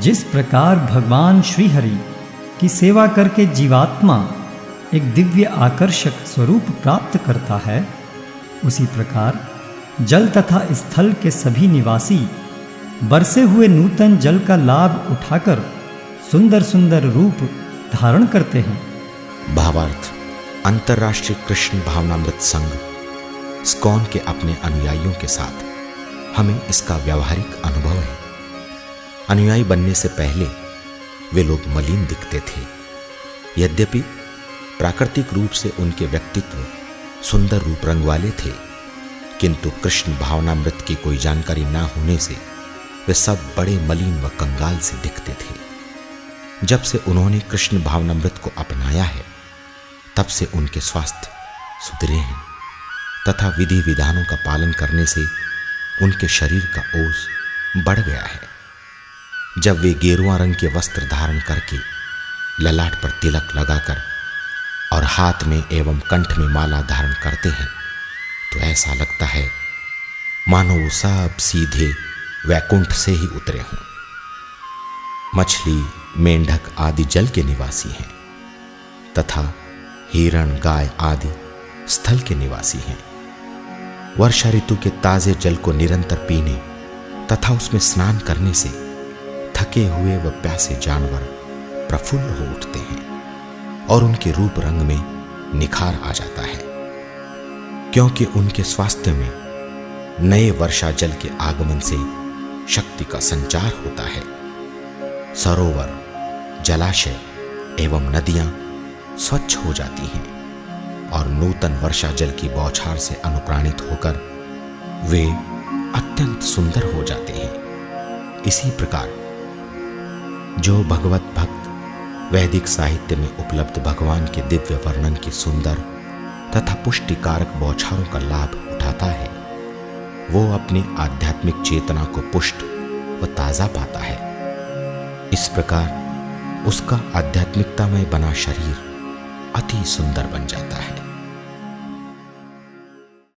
जिस प्रकार भगवान श्रीहरि की सेवा करके जीवात्मा एक दिव्य आकर्षक स्वरूप प्राप्त करता है, उसी प्रकार जल तथा स्थल के सभी निवासी बरसे हुए नूतन जल का लाभ उठाकर सुंदर सुंदर रूप धारण करते हैं। भावार्थ, अंतर्राष्ट्रीय कृष्ण भावनामृत संघ, स्कॉन के अपने अनुयायियों के साथ हमें इसका व्यवहारिक अनुभव है। अनुयायी बनने से पहले वे लोग मलिन दिखते थे। यद्यपि प्राकृतिक रूप से उनके व्यक्तित्व सुंदर रूप रंग वाले थे, किंतु कृष्ण भावनामृत की कोई जानकारी ना होने से वे सब बड़े मलिन व कंगाल से दिखते थे। जब से उन्होंने कृष्ण भावनामृत को अपनाया है, तब से उनके स्वास्थ्य सुधरे हैं, तथा विधि विधानों का पालन करने से उनके शरीर का ओस बढ़ गया है। जब वे गेरुआ रंग के वस्त्र धारण करके ललाट पर तिलक लगाकर और हाथ में एवं कंठ में माला धारण करते हैं तो ऐसा लगता है, मानो वो सब सीधे वैकुंठ से ही उतरे हों। मछली, मेंढक आदि जल के निवासी हैं, तथा हिरण, गाय आदि स्थल के निवासी हैं। वर्षा ऋतु के ताजे जल को निरंतर पीने तथा उसमें स्नान करने से थके हुए व प्यासे जानवर प्रफुल्ल हो उठते हैं और उनके रूप रंग में निखार आ जाता है। क्योंकि उनके स्वास्थ्य में नए वर्षा जल के आगमन से शक्ति का संचार होता है। सरोवर, जलाशय एवं नदियाँ स्वच्छ हो जाती हैं और नूतन वर्षा जल की बौछार से अनुप्राणित होकर वे अत्यंत सुंदर हो जाते हैं। इसी प्रकार जो भगवत भक्त वैदिक साहित्य में उपलब्ध भगवान के दिव्य वर्णन की सुंदर तथा पुष्टिकारक बौछारों का लाभ उठाता है, वो अपनी आध्यात्मिक चेतना को पुष्ट व ताज़ा पाता है। इस प्रकार उसका आध्यात्मिकता में बना शरीर अति सुंदर बन जाता है।